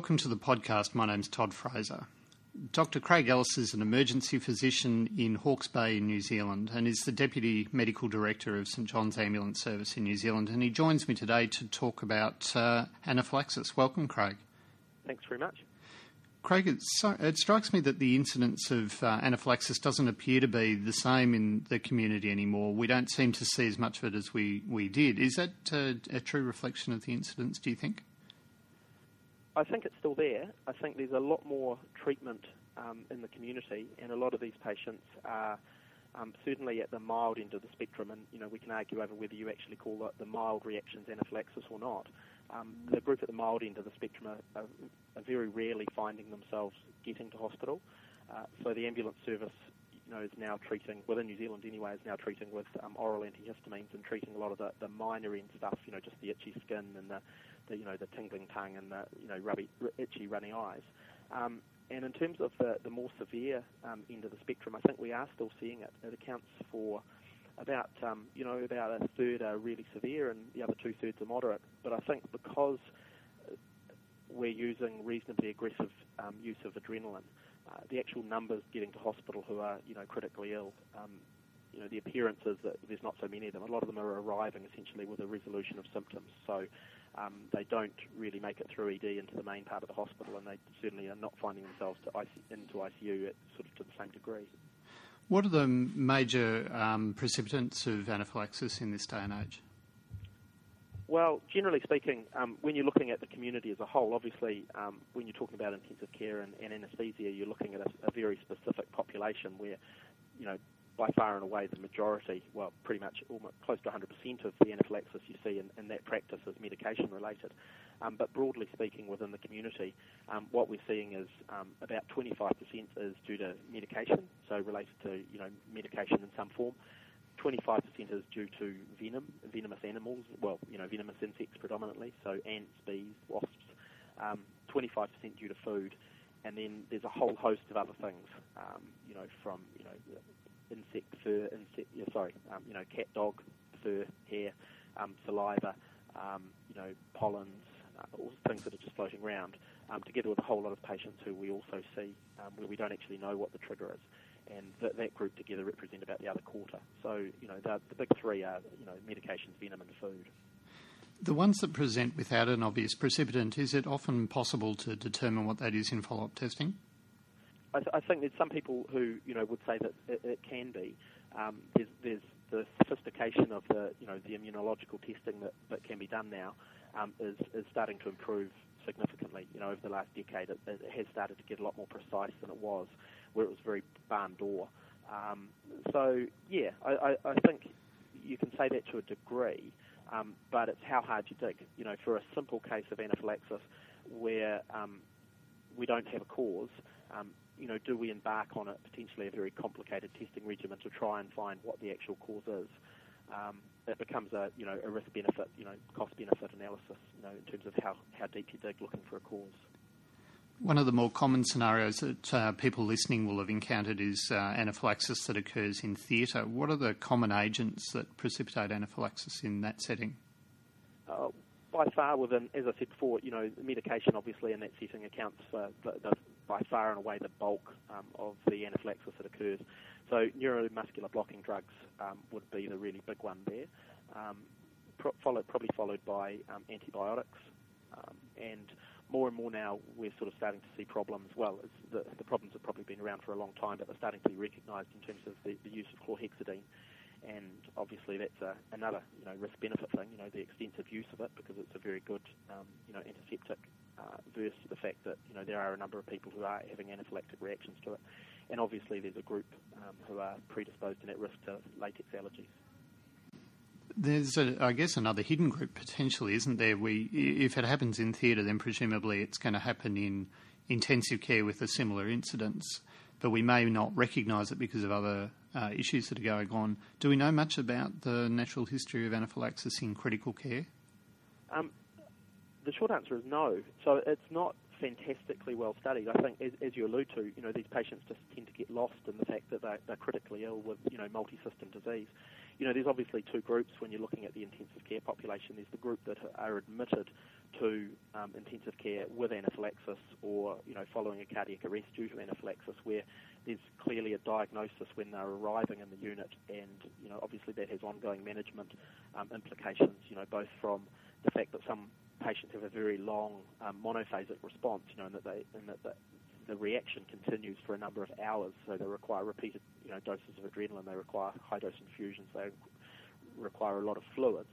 welcome to the podcast. My name's Todd Fraser. Dr. Craig Ellis is an emergency physician in Hawke's Bay in New Zealand and is the Deputy Medical Director of St John's Ambulance Service in New Zealand. And he joins me today to talk about uh, anaphylaxis. Welcome, Craig. Thanks very much. Craig, it, it strikes me that the incidence of uh, anaphylaxis doesn't appear to be the same in the community anymore. We don't seem to see as much of it as we, we did. Is that uh, a true reflection of the incidence, do you think? I think it's still there. I think there's a lot more treatment um, in the community, and a lot of these patients are um, certainly at the mild end of the spectrum. And you know, we can argue over whether you actually call it the mild reactions anaphylaxis or not. Um, the group at the mild end of the spectrum are, are, are very rarely finding themselves getting to hospital. Uh, so the ambulance service, you know, is now treating within New Zealand anyway, is now treating with um, oral antihistamines and treating a lot of the, the minor end stuff. You know, just the itchy skin and the, the you know the tingling tongue and the you know rubby, itchy runny eyes. Um, and in terms of the, the more severe um, end of the spectrum, I think we are still seeing it. It accounts for about um, you know about a third are really severe and the other two thirds are moderate. But I think because uh, we're using reasonably aggressive um, use of adrenaline, uh, the actual numbers getting to hospital who are you know critically ill, um, you know the appearance is that there's not so many of them. A lot of them are arriving essentially with a resolution of symptoms. So um, they don't really make it through ED into the main part of the hospital, and they certainly are not finding themselves to IC, into ICU at sort of to the same degree. What are the major um, precipitants of anaphylaxis in this day and age? Well, generally speaking, um, when you're looking at the community as a whole, obviously, um, when you're talking about intensive care and, and anaesthesia, you're looking at a, a, very specific population where, you know, by far and away the majority, well, pretty much almost close to 100% of the anaphylaxis you see in, in that practice is medication related. Um, but broadly speaking, within the community, um, what we're seeing is um, about 25% is due to medication, so related to you know medication in some form. 25% is due to venom, venomous animals, well, you know, venomous insects predominantly, so ants, bees, wasps. 25% um, due to food, and then there's a whole host of other things, um, you know, from you know insect fur, insect, yeah, sorry, um, you know, cat, dog fur, hair, um, saliva, um, you know, pollens, uh, all things that are just floating around, um, together with a whole lot of patients who we also see um, where we don't actually know what the trigger is. And that, that group together represent about the other quarter. So, you know, the, the big three are, you know, medications, venom, and food. The ones that present without an obvious precipitant, is it often possible to determine what that is in follow-up testing? I, th- I, think there's some people who you know would say that it, it can be. Um, there's, there's, the sophistication of the you know the immunological testing that, that can be done now um, is is starting to improve significantly. You know, over the last decade, it, it, has started to get a lot more precise than it was, where it was very barn door. Um, so yeah, I, I, I, think you can say that to a degree, um, but it's how hard you dig. You know, for a simple case of anaphylaxis where um, we don't have a cause. Um, you know, do we embark on a potentially a very complicated testing regimen to try and find what the actual cause is? Um, it becomes a you know a risk benefit you know cost benefit analysis you know in terms of how, how deep you dig looking for a cause. One of the more common scenarios that uh, people listening will have encountered is uh, anaphylaxis that occurs in theatre. What are the common agents that precipitate anaphylaxis in that setting? Uh, by far, within, as I said before, you know, medication obviously in that setting accounts for the, the by far and away the bulk um, of the anaphylaxis that occurs. So neuromuscular blocking drugs um, would be the really big one there, um, pro- followed, probably followed by um, antibiotics. Um, and more and more now we're sort of starting to see problems. Well, the, the, problems have probably been around for a long time, but they're starting to be recognised in terms of the, the use of chlorhexidine and obviously that's a, another you know risk benefit thing. You know the extensive use of it because it's a very good um, you know antiseptic uh, versus the fact that you know there are a number of people who are having anaphylactic reactions to it, and obviously there's a group um, who are predisposed and at risk to latex allergies. There's, a, I guess, another hidden group potentially, isn't there? We, if it happens in theatre, then presumably it's going to happen in intensive care with a similar incidence, but we may not recognise it because of other uh, issues that are going on. Do we know much about the natural history of anaphylaxis in critical care? Um, the short answer is no. So it's not fantastically well studied. I think, as, as, you allude to, you know, these patients just tend to get lost in the fact that they're, they're critically ill with, you know, multi-system disease. You know, there's obviously two groups when you're looking at the intensive care population. There's the group that are admitted to um, intensive care with anaphylaxis or, you know, following a cardiac arrest due to anaphylaxis, where there's clearly a diagnosis when they're arriving in the unit, and, you know, obviously that has ongoing management um, implications, you know, both from the fact that some patients have a very long um, monophasic response, you know, and that they and that the, the reaction continues for a number of hours. So they require repeated, you know, doses of adrenaline. They require high dose infusions. They require a lot of fluids.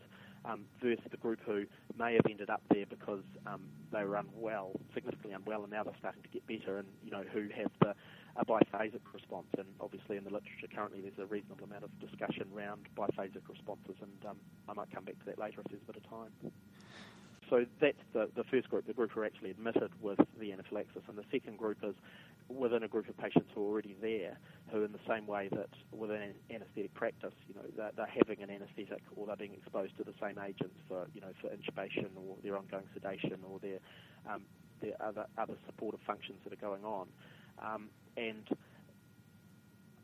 Um, versus the group who may have ended up there because um, they were unwell, significantly unwell, and now they're starting to get better, and you know who have the a biphasic response. And obviously, in the literature currently, there's a reasonable amount of discussion around biphasic responses, and um, I might come back to that later if there's a bit of time so that's the, the first group, the group who are actually admitted with the anaphylaxis. And the second group is within a group of patients who are already there, who in the same way that within an anaesthetic practice, you know, they're, they're having an anaesthetic or they're being exposed to the same agents for, you know, for intubation or their ongoing sedation or their, um, their other, other supportive functions that are going on. Um, and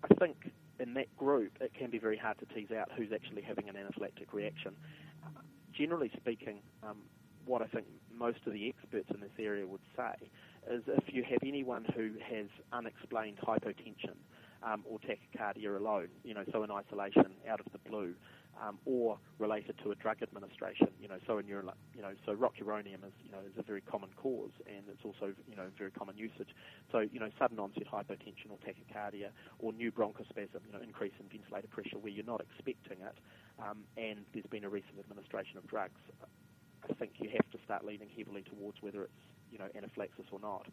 I think in that group, it can be very hard to tease out who's actually having an anaphylactic reaction. Generally speaking, um, what I think most of the experts in this area would say is if you have anyone who has unexplained hypotension um, or tachycardia alone, you know, so in isolation, out of the blue, um, or related to a drug administration, you know, so in your, you know, so rocuronium is, you know, is a very common cause and it's also, you know, very common usage. So, you know, sudden onset hypotension or tachycardia or new bronchospasm, you know, increase in ventilator pressure where you're not expecting it, um, and there's been a recent administration of drugs. I think you have to start leaning heavily towards whether it's you know anaphylaxis or not.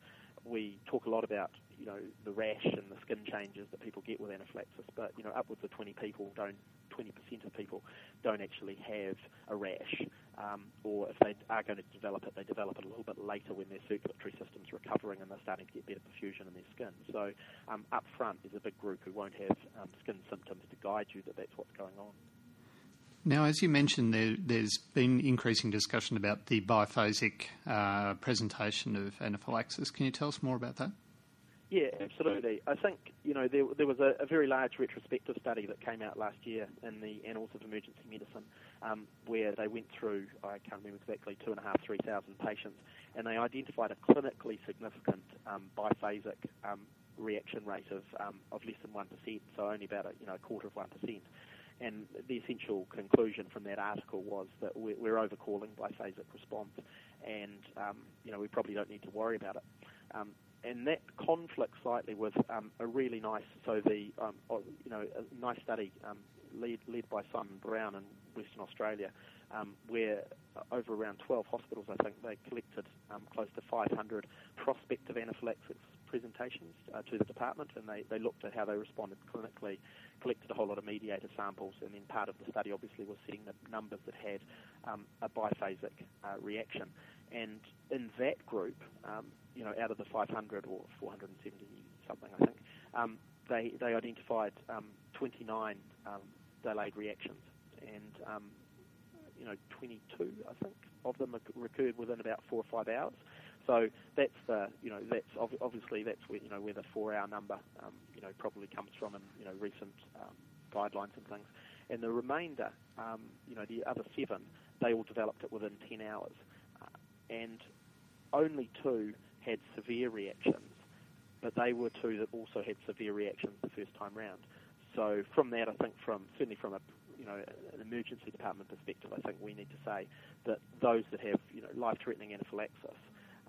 We talk a lot about you know the rash and the skin changes that people get with anaphylaxis, but you know upwards of 20 people don't 20% of people don't actually have a rash, um, or if they are going to develop it, they develop it a little bit later when their circulatory system's recovering and they're starting to get better perfusion in their skin. So um, up front, there's a big group who won't have um, skin symptoms to guide you that that's what's going on. Now, as you mentioned, there, has been increasing discussion about the biphasic uh, presentation of anaphylaxis. Can you tell us more about that? Yeah, absolutely. I think you know there, there was a, a, very large retrospective study that came out last year in the Annals of Emergency Medicine, um, where they went through I can't remember exactly two and a half, three thousand patients, and they identified a clinically significant um, biphasic um, reaction rate of um, of less than one percent, so only about a, you know a quarter of one percent. And the essential conclusion from that article was that we're, we're overcalling biphasic response, and um, you know we probably don't need to worry about it. Um, and that conflicts slightly with um, a really nice, so the um, you know a nice study um, led, led by Simon Brown in Western Australia, um, where over around 12 hospitals, I think they collected close to 500 prospective anaphylaxis presentations uh, to the department, and they, they looked at how they responded clinically, collected a whole lot of mediator samples, and then part of the study obviously was seeing the numbers that had um, a biphasic uh, reaction. And in that group, um, you know, out of the 500 or 470 something, I think, um, they they identified um, 29 um, delayed reactions, and um, you know, 22, I think, of them occurred within about four or five hours. So that's the, you know, that's obviously that's where, you know, where the four-hour number, um, you know, probably comes from in, you know, recent um, guidelines and things. And the remainder, um, you know, the other seven, they all developed it within 10 hours. And only two had severe reactions, but they were two that also had severe reactions the first time round. So from that, I think from certainly from a you know an emergency department perspective, I think we need to say that those that have you know life-threatening anaphylaxis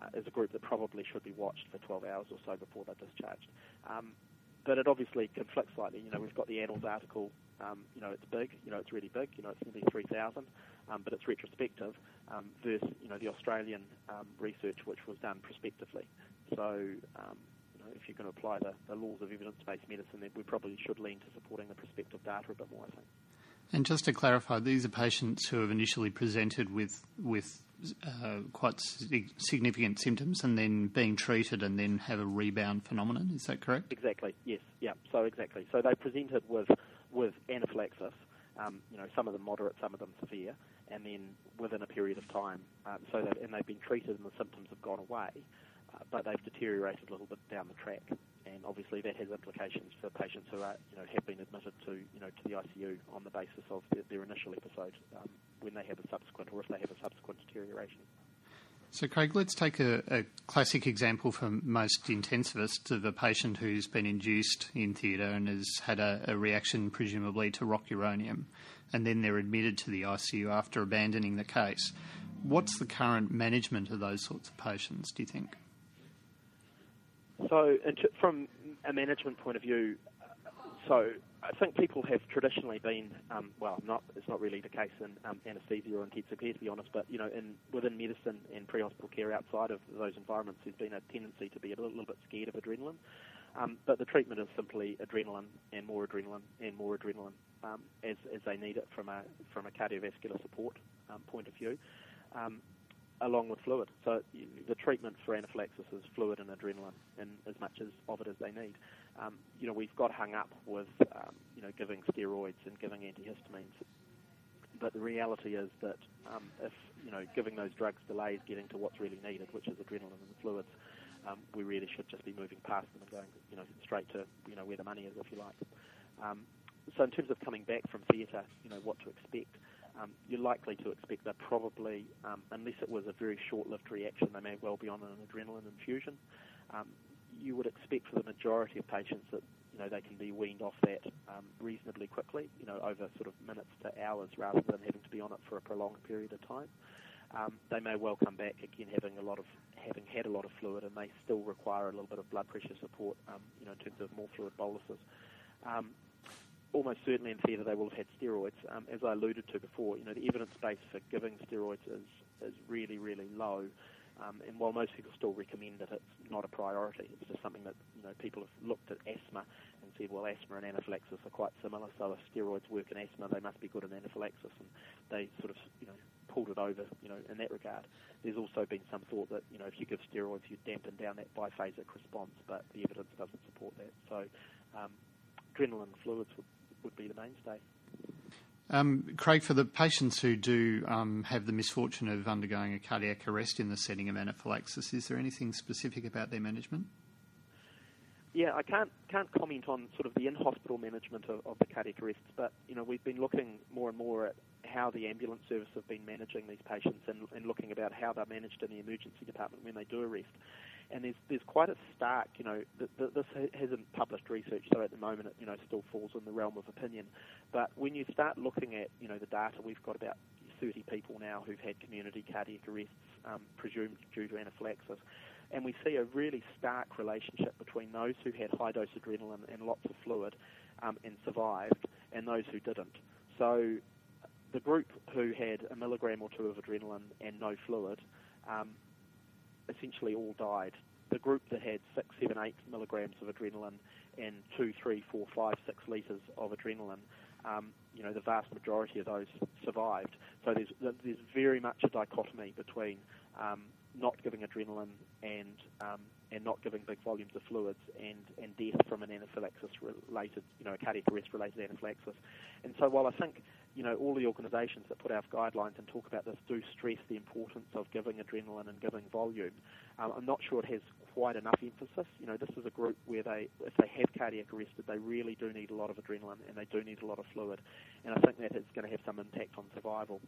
uh, is a group that probably should be watched for 12 hours or so before they're discharged. Um, but it obviously conflicts slightly. You know, we've got the Annals article. Um, you know, it's big. You know, it's really big. You know, it's nearly 3,000, um, but it's retrospective um, versus you know the Australian um, research, which was done prospectively. So, um, you know, if you're going to apply the, the laws of evidence-based medicine, then we probably should lean to supporting the prospective data a bit more. I think. And just to clarify, these are patients who have initially presented with with uh, quite significant symptoms and then being treated and then have a rebound phenomenon. Is that correct? Exactly. Yes. Yeah. So exactly. So they presented with with anaphylaxis. Um, you know, some of them moderate, some of them severe, and then within a period of time, um, so that and they've been treated and the symptoms have gone away. uh, but they've deteriorated a little bit down the track. And obviously that has implications for patients who are, you know, have been admitted to, you know, to the ICU on the basis of their, their initial episode um, when they have a subsequent or if they have a subsequent deterioration. So, Craig, let's take a, a, classic example for most intensivists of a patient who's been induced in theatre and has had a, a, reaction, presumably, to rocuronium, and then they're admitted to the ICU after abandoning the case. What's the current management of those sorts of patients, do you think? So, from a management point of view, so I think people have traditionally been, um, well, not it's not really the case in um, anaesthesia or intensive care, to be honest, but you know, in within medicine and pre-hospital care outside of those environments, there's been a tendency to be a little, little bit scared of adrenaline. Um, but the treatment is simply adrenaline and more adrenaline and more adrenaline um, as, as they need it from a from a cardiovascular support um, point of view. Um, along with fluid. So the treatment for anaphylaxis is fluid and adrenaline, and as much as of it as they need. Um, you know, we've got hung up with um, you know giving steroids and giving antihistamines, but the reality is that um, if you know giving those drugs delays getting to what's really needed, which is adrenaline and fluids, um, we really should just be moving past them and going you know straight to you know where the money is, if you like. Um, so in terms of coming back from theatre, you know what to expect um, you're likely to expect that probably, um, unless it was a very short-lived reaction, they may well be on an adrenaline infusion. Um, you would expect for the majority of patients that you know they can be weaned off that um, reasonably quickly, you know, over sort of minutes to hours, rather than having to be on it for a prolonged period of time. Um, they may well come back again having a lot of having had a lot of fluid, and they still require a little bit of blood pressure support, um, you know, in terms of more fluid boluses. Um, almost certainly in theatre they will have had steroids. Um, as I alluded to before, you know, the evidence base for giving steroids is, is really, really low. Um, and while most people still recommend it, it's not a priority. It's just something that you know people have looked at asthma and said, well, asthma and anaphylaxis are quite similar. So if steroids work in asthma, they must be good in anaphylaxis, and they sort of you know pulled it over you know in that regard. There's also been some thought that you know if you give steroids, you dampen down that biphasic response, but the evidence doesn't support that. So um, adrenaline fluids would would be the mainstay. Um, Craig, for the patients who do um, have the misfortune of undergoing a cardiac arrest in the setting of anaphylaxis, is there anything specific about their management? Yeah, I can't can't comment on sort of the in-hospital management of, of the cardiac arrests, but you know we've been looking more and more at how the ambulance service have been managing these patients and, and looking about how they're managed in the emergency department when they do arrest and there's there's quite a stark, you know, th- th- this hasn't published research, so at the moment it, you know, still falls in the realm of opinion. But when you start looking at, you know, the data, we've got about 30 people now who've had community cardiac arrests, um, presumed due to anaphylaxis, and we see a really stark relationship between those who had high dose adrenaline and lots of fluid um, and survived, and those who didn't. So the group who had a milligram or two of adrenaline and no fluid. Um, essentially all died. The group that had six, seven, eight milligrams of adrenaline and two, three, four, five, six litres of adrenaline, um, you know, the vast majority of those survived. So there's there's very much a dichotomy between um, not giving adrenaline and um, and not giving big volumes of fluids and, and death from an anaphylaxis related, you know, cardiac arrest related anaphylaxis. And so while I think you know, all the organisations that put out guidelines and talk about this do stress the importance of giving adrenaline and giving volume. Um, I'm not sure it has quite enough emphasis. You know, this is a group where they, if they have cardiac arrest, they really do need a lot of adrenaline and they do need a lot of fluid. And I think that is going to have some impact on survival.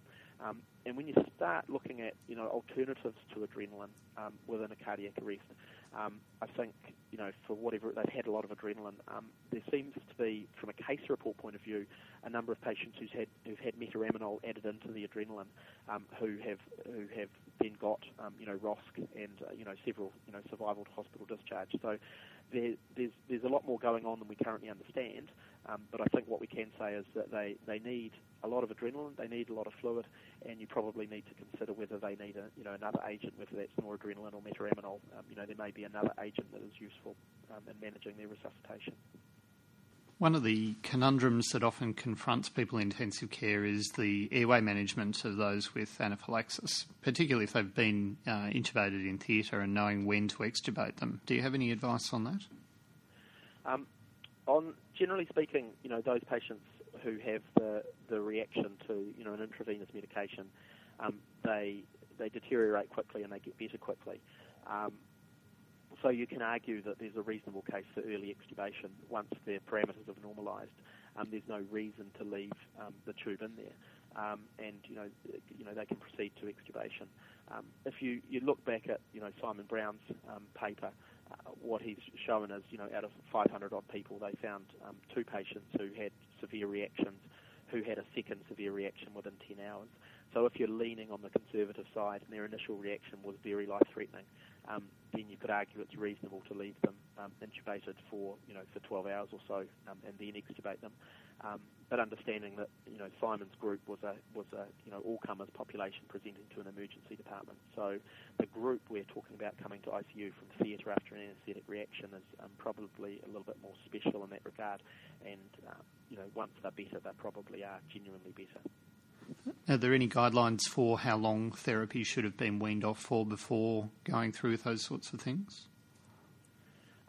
Um, and when you start looking at, you know, alternatives to adrenaline um, within a cardiac arrest, um, I think, you know, for whatever they've had a lot of adrenaline, um, there seems to be, from a case report point of view, a number of patients who's had who've had metaraminol added into the adrenaline, um, who have who have then got, um, you know, ROSC and uh, you know several, you know, survival to hospital discharge. So there, there's there's a lot more going on than we currently understand. Um, but I think what we can say is that they, they need a lot of adrenaline, they need a lot of fluid, and you probably need to consider whether they need a, you know, another agent, whether that's noradrenaline or metaraminol. Um, you know, there may be another agent that is useful um, in managing their resuscitation. One of the conundrums that often confronts people in intensive care is the airway management of those with anaphylaxis, particularly if they've been uh, intubated in theatre and knowing when to extubate them. Do you have any advice on that? Um, on generally speaking, you know, those patients who have the, the reaction to, you know, an intravenous medication, um, they, they deteriorate quickly and they get better quickly. Um, so you can argue that there's a reasonable case for early extubation once their parameters have normalised. Um, there's no reason to leave um, the tube in there, um, and you know, you know they can proceed to extubation. Um, if you, you look back at you know Simon Brown's um, paper, uh, what he's shown is you know out of 500 odd people, they found um, two patients who had severe reactions, who had a second severe reaction within 10 hours. So if you're leaning on the conservative side and their initial reaction was very life-threatening, um, then you could argue it's reasonable to leave them um, intubated for you know for 12 hours or so, um, and then extubate them. Um, but understanding that you know Simon's group was a was a you know all comers population presenting to an emergency department. So the group we're talking about coming to ICU from theatre after an anaesthetic reaction is um, probably a little bit more special in that regard. And uh, you know once they're better, they probably are genuinely better. Are there any guidelines for how long therapy should have been weaned off for before going through with those sorts of things?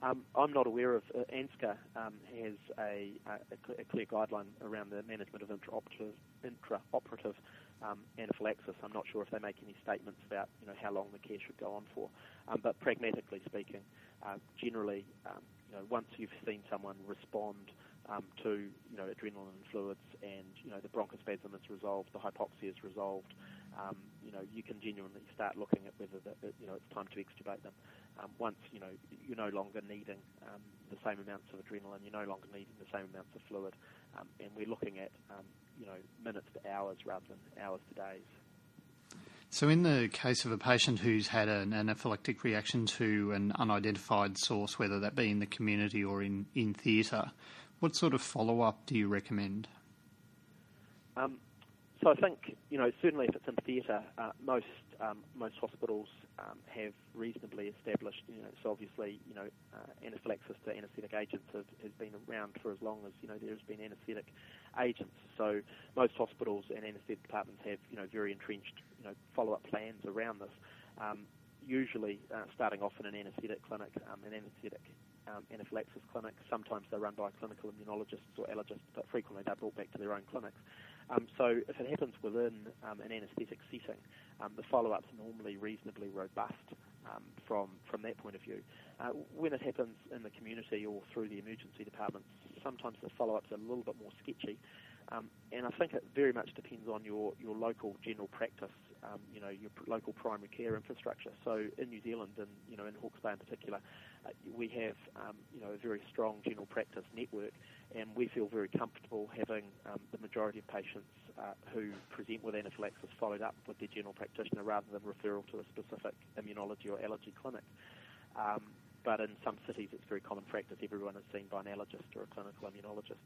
Um, I'm not aware of. Uh, ANZCA um, has a, a, a, clear guideline around the management of intraoperative, intraoperative um, anaphylaxis. I'm not sure if they make any statements about you know how long the care should go on for. Um, but pragmatically speaking, uh, generally, um, you know, once you've seen someone respond um, to you know adrenaline and fluids, and you know the bronchospasm is resolved, the hypoxia is resolved. Um, you know you can genuinely start looking at whether the, you know it's time to extubate them. Um, once you know you're no longer needing um, the same amounts of adrenaline, you're no longer needing the same amounts of fluid, um, and we're looking at um, you know minutes to hours rather than hours to days. So, in the case of a patient who's had an anaphylactic reaction to an unidentified source, whether that be in the community or in, in theatre, what sort of follow up do you recommend? Um, so I think you know certainly if it's in theatre, uh, most um, most hospitals um, have reasonably established. You know, so obviously you know uh, anaphylaxis to anaesthetic agents have, has been around for as long as you know there's been anaesthetic agents. So most hospitals and anaesthetic departments have you know very entrenched you know follow up plans around this. Um, usually uh, starting off in an anaesthetic clinic, um, an anaesthetic um, anaphylaxis clinics. Sometimes they're run by clinical immunologists or allergists, but frequently they're brought back to their own clinics. Um, so if it happens within um, an anaesthetic setting, um, the follow-up's normally reasonably robust um, from from that point of view. Uh, when it happens in the community or through the emergency departments, sometimes the follow-up's a little bit more sketchy. Um, and I think it very much depends on your, your local general practice, um, you know, your local primary care infrastructure. So in New Zealand, and you know, in Hawke's Bay in particular, uh, we have um, you know a very strong general practice network, and we feel very comfortable having um, the majority of patients uh, who present with anaphylaxis followed up with their general practitioner rather than referral to a specific immunology or allergy clinic. Um, but in some cities, it's very common practice. Everyone is seen by an allergist or a clinical immunologist.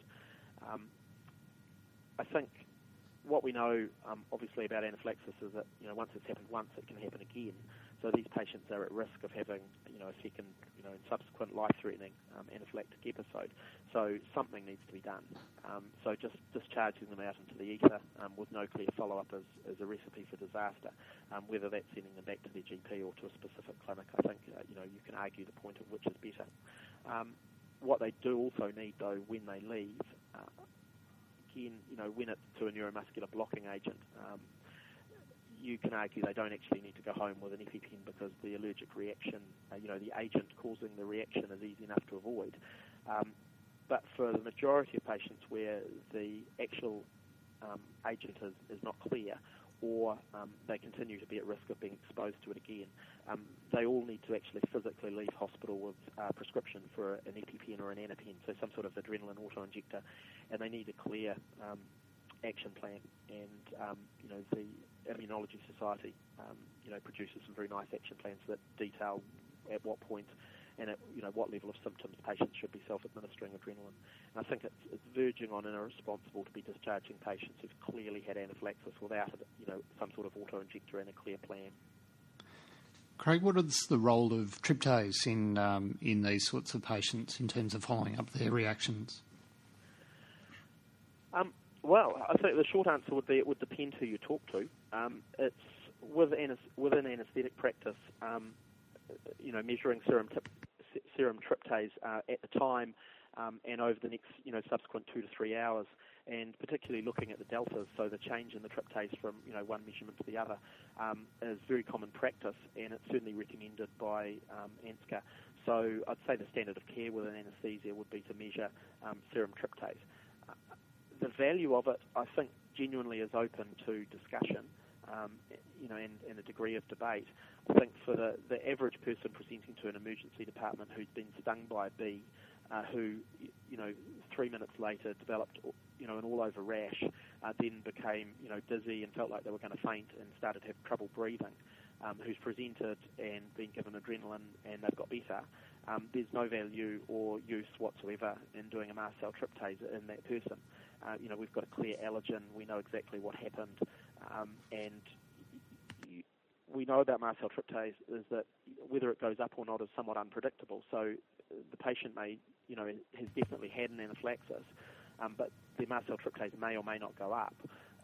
Um, I think what we know, um, obviously, about anaphylaxis is that you know once it's happened once, it can happen again. So these patients are at risk of having you know a second, you know, subsequent life-threatening um, anaphylactic episode. So something needs to be done. Um, so just discharging them out into the ether um, with no clear follow-up is, is a recipe for disaster. Um, whether that's sending them back to their GP or to a specific clinic, I think uh, you know you can argue the point of which is better. Um, what they do also need, though, when they leave, you know, when it's to a neuromuscular blocking agent, um, you can argue they don't actually need to go home with an EpiPen because the allergic reaction, uh, you know, the agent causing the reaction is easy enough to avoid. Um, but for the majority of patients where the actual um, agent is, is not clear, or um, they continue to be at risk of being exposed to it again. Um, they all need to actually physically leave hospital with a prescription for an EpiPen or an Anapen, so some sort of adrenaline auto-injector, and they need a clear um, action plan. And um, you know the Immunology Society, um, you know, produces some very nice action plans that detail at what point and at you know what level of symptoms patients should be self-administering adrenaline. And I think it's, it's verging on irresponsible to be discharging patients who've clearly had anaphylaxis without you know some sort of auto-injector and a clear plan. Craig, what is the role of tryptase in um, in these sorts of patients in terms of following up their reactions? Um, well, I think the short answer would be it would depend who you talk to. Um, it's within, within anaesthetic practice, um, you know, measuring serum tip, serum tryptase uh, at the time um, and over the next, you know, subsequent two to three hours, and particularly looking at the deltas, so the change in the tryptase from, you know, one measurement to the other, um, is very common practice, and it's certainly recommended by um, ANZCA. so I'd say the standard of care with an anaesthesia would be to measure um, serum tryptase. Uh, the value of it, I think, genuinely is open to discussion, um, you know, and, and, a degree of debate. Think for the, the average person presenting to an emergency department who's been stung by a bee, uh, who, you know, three minutes later developed, you know, an all-over rash, uh, then became, you know, dizzy and felt like they were going to faint and started to have trouble breathing um, who's presented and been given adrenaline and they've got better, um, there's no value or use whatsoever in doing a mast cell tryptase in that person. Uh, you know, we've got a clear allergen, we know exactly what happened, um, and we know about mast cell tryptase is that whether it goes up or not is somewhat unpredictable. So the patient may, you know, has definitely had an anaphylaxis, um, but the mast cell tryptase may or may not go up.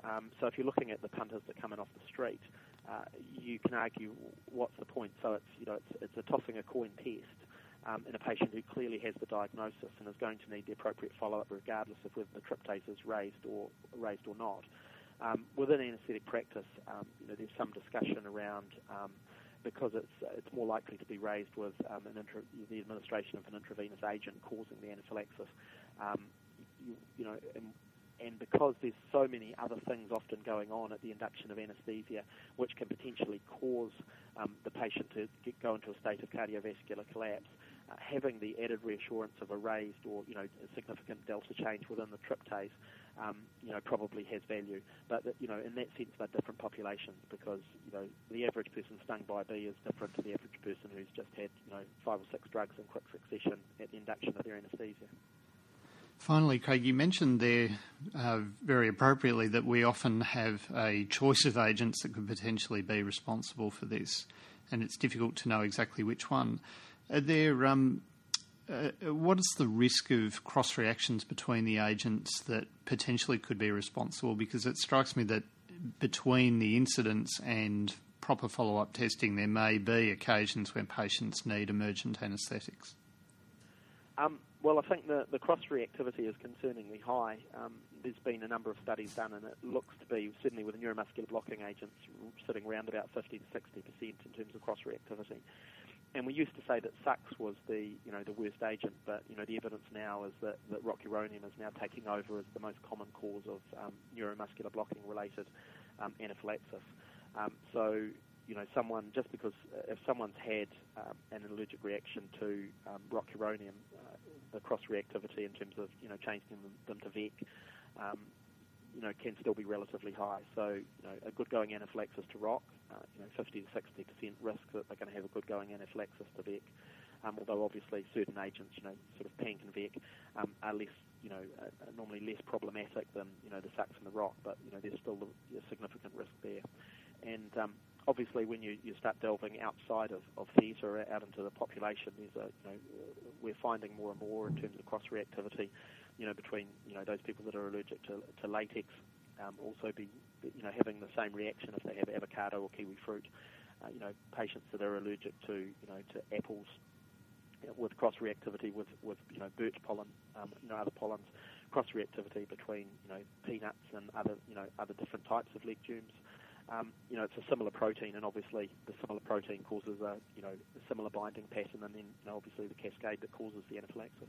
Um, so if you're looking at the punters that come in off the street, uh, you can argue what's the point. So it's you know it's, it's a tossing a coin test um, in a patient who clearly has the diagnosis and is going to need the appropriate follow-up regardless of whether the tryptase is raised or raised or not. Um, within anaesthetic practice, um, you know, there's some discussion around um, because it's it's more likely to be raised with um, intra- the administration of an intravenous agent causing the anaphylaxis. Um, you, you know, and because there's so many other things often going on at the induction of anaesthesia, which can potentially cause um, the patient to get, go into a state of cardiovascular collapse, uh, having the added reassurance of a raised or you know significant delta change within the tryptase, um, you know, probably has value. But you know, in that sense, they're different populations because you know the average person stung by a bee is different to the average person who's just had you know five or six drugs in quick succession at the induction of their anaesthesia. Finally, Craig, you mentioned there uh, very appropriately that we often have a choice of agents that could potentially be responsible for this, and it's difficult to know exactly which one. Are there, um, uh, what is the risk of cross reactions between the agents that potentially could be responsible? Because it strikes me that between the incidents and proper follow up testing, there may be occasions when patients need emergent anaesthetics. Um, well, I think the, the cross reactivity is concerningly high. Um, there's been a number of studies done, and it looks to be, certainly with neuromuscular blocking agents, sitting around about 50 to 60 percent in terms of cross reactivity. And we used to say that Sux was the you know the worst agent, but you know the evidence now is that, that rocuronium is now taking over as the most common cause of um, neuromuscular blocking related um, anaphylaxis. Um, so you know, someone just because uh, if someone's had um, an allergic reaction to um, rocuronium, uh, the cross reactivity in terms of you know changing them, them to VEC, um, you know, can still be relatively high. So you know, a good going anaphylaxis to ROC, uh, you know, 50 to 60 percent risk that they're going to have a good going anaphylaxis to VEC. Um, although obviously certain agents, you know, sort of PANC and VEC, um, are less, you know, uh, normally less problematic than you know the Sux and the ROC, but you know there's still a, significant risk there. And um, obviously, when you, you start delving outside of, of theatre out into the population, there's a, you know, we're finding more and more in terms of cross reactivity, you know, between you know those people that are allergic to, to latex, um, also be you know having the same reaction if they have avocado or kiwi fruit. Uh, you know, patients that are allergic to you know to apples you know, with cross reactivity with with you know birch pollen, um, you know other pollens, cross reactivity between you know peanuts and other you know other different types of legumes um, you know, it's a similar protein, and obviously the similar protein causes a, you know, a similar binding pattern, and then, you know, obviously the cascade that causes the anaphylaxis.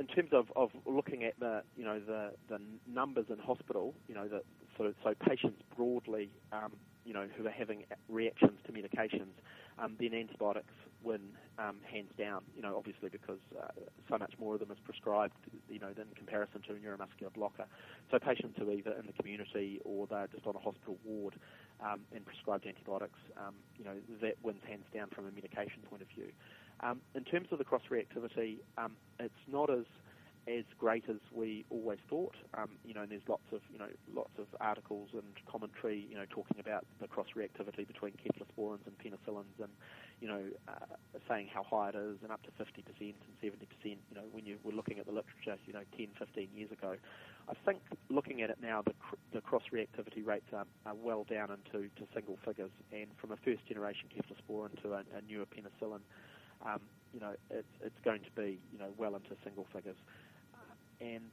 In terms of, of looking at the, you know, the, the numbers in hospital, you know, the, so, so patients broadly, um, you know, who are having reactions to medications, um, then antibiotics win um, hands down. You know, obviously because uh, so much more of them is prescribed, you know, in comparison to a neuromuscular blocker. So patients who are either in the community or they're just on a hospital ward um, and prescribed antibiotics, um, you know, that wins hands down from a medication point of view. Um, in terms of the cross reactivity, um, it's not as as great as we always thought. Um, you know, and there's lots of you know lots of articles and commentary, you know, talking about the cross reactivity between cephalosporins and penicillins, and you know, uh, saying how high it is, and up to 50% and 70%. You know, when you were looking at the literature, you know, 10, 15 years ago, I think looking at it now, the, cr- the cross reactivity rates are, are well down into to single figures, and from a first generation cephalosporin to a, a newer penicillin. Um, you know, it's, it's going to be, you know, well into single figures and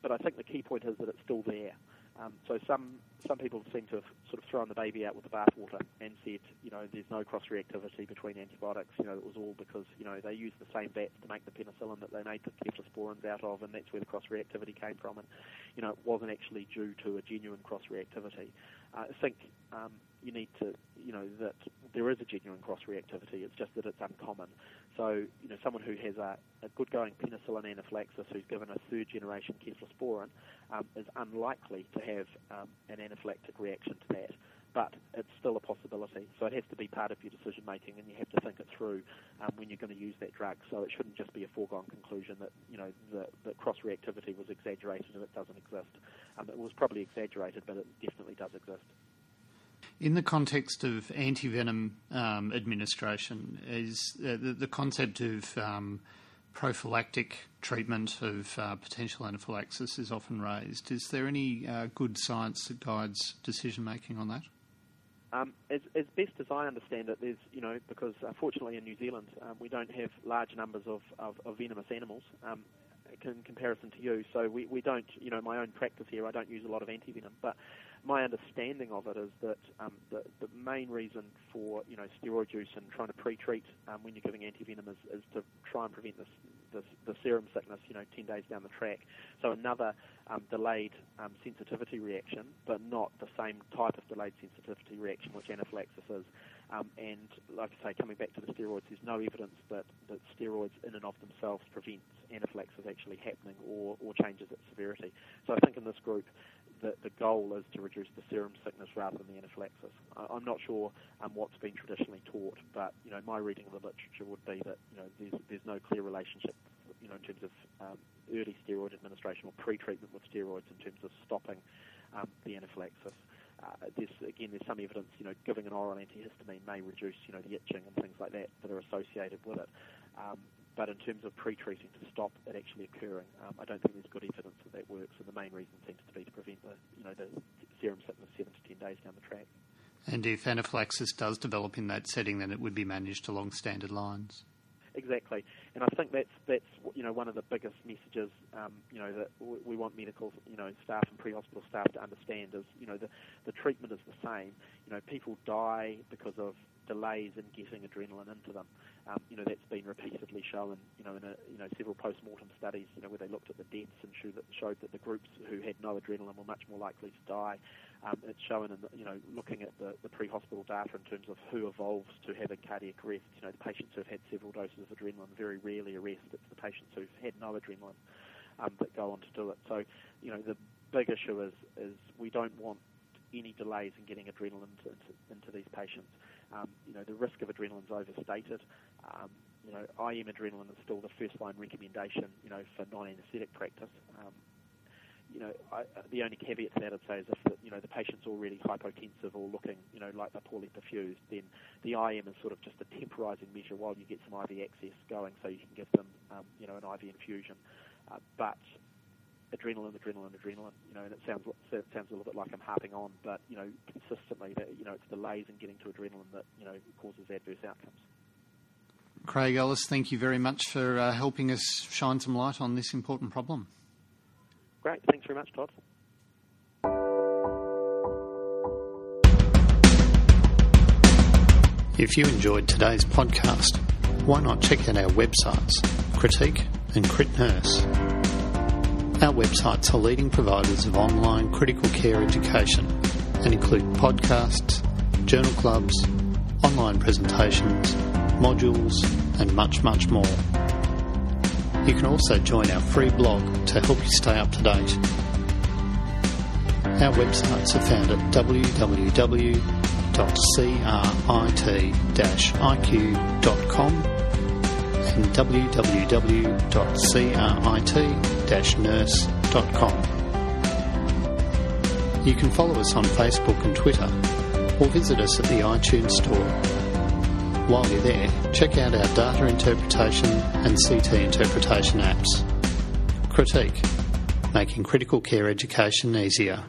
but I think the key point is that it's still there. Um, so some some people seem to have sort of thrown the baby out with the bathwater and said, you know, there's no cross-reactivity between antibiotics. You know, it was all because you know they used the same vats to make the penicillin that they made the cephalosporins out of, and that's where the cross-reactivity came from. And you know, it wasn't actually due to a genuine cross-reactivity. Uh, I think um, you need to, you know, that there is a genuine cross-reactivity. It's just that it's uncommon. So, you know, someone who has a, a good-going penicillin anaphylaxis who's given a third-generation cephalosporin um, is unlikely to have um, an anaphylactic reaction to that. But it's still a possibility. So it has to be part of your decision making, and you have to think it through um, when you're going to use that drug. So it shouldn't just be a foregone conclusion that you know that, the cross reactivity was exaggerated and it doesn't exist. Um, it was probably exaggerated, but it definitely does exist. In the context of antivenom um, administration, is uh, the, the, concept of um, prophylactic treatment of uh, potential anaphylaxis is often raised. Is there any uh, good science that guides decision making on that? Um, as, as, best as I understand it, there's, you know, because unfortunately in New Zealand um, we don't have large numbers of, of, of venomous animals um, in comparison to you, so we, we don't, you know, my own practice here, I don't use a lot of antivenom, but my understanding of it is that um, the, the main reason for you know steroid use and trying to pre-treat um, when you're giving antivenom is, is to try and prevent this, this, the serum sickness, you know, 10 days down the track. So another um, delayed um, sensitivity reaction, but not the same type of delayed sensitivity reaction which anaphylaxis is. Um, and like I say, coming back to the steroids, there's no evidence that, that steroids in and of themselves prevents anaphylaxis actually happening or, or changes its severity. So I think in this group, the, the goal is to reduce the serum sickness rather than the anaphylaxis. I, am not sure um, what's been traditionally taught, but you know my reading of the literature would be that you know there's, there's no clear relationship you know in terms of um, early steroid administration or pre-treatment with steroids in terms of stopping um, the anaphylaxis. Again there's some evidence you know giving an oral antihistamine may reduce you know the itching and things like that that are associated with it. Um, but in terms of pre-treating to stop it actually occurring, um, I don't think there's good evidence that that works. And the main reason seems to be to prevent the, you know, the serum sickness seven to ten days down the track. And if anaphylaxis does develop in that setting, then it would be managed along standard lines. Exactly, and I think that's that's you know one of the biggest messages um, you know that we want medical you know staff and pre-hospital staff to understand is you know the the treatment is the same. You know people die because of delays in getting adrenaline into them. Um, you know, that's been repeatedly shown, you know, in a, you know, several post-mortem studies, you know, where they looked at the deaths and showed that, showed that the groups who had no adrenaline were much more likely to die. Um, it's shown in, the, you know, looking at the, the pre-hospital data in terms of who evolves to have a cardiac arrest. You know, the patients who have had several doses of adrenaline very rarely arrest. It's the patients who've had no adrenaline um, that go on to do it. So, you know, the big issue is, is we don't want any delays in getting adrenaline into, into, these patients. Um, you know, the risk of adrenaline is overstated. Um, you know, IM adrenaline is still the first line recommendation, you know, for non-anaesthetic practice. You know, I, the only caveat to that I'd say is if the, you know the patient's already hypotensive or looking, you know, like they're poorly perfused, then the IM is sort of just a temporising measure while you get some IV access going, so you can give them, um, you know, an IV infusion. Uh, but adrenaline, adrenaline, adrenaline. You know, and it sounds it sounds a little bit like I'm harping on, but you know, consistently, that you know, it's delays in getting to adrenaline that you know causes adverse outcomes. Craig Ellis, thank you very much for uh, helping us shine some light on this important problem. Great, thanks very much, Todd. If you enjoyed today's podcast, why not check out our websites, CritIQ and Crit Nurse. Our websites are leading providers of online critical care education and include podcasts, journal clubs, online presentations, modules, and much, much more. You can also join our free blog to help you stay up to date. Our websites are found at www.crit-iq.com and www.crit-nurse.com. You can follow us on Facebook and Twitter or visit us at the iTunes Store. While you're there, check out our data interpretation and CT interpretation apps. CritIQ, making critical care education easier.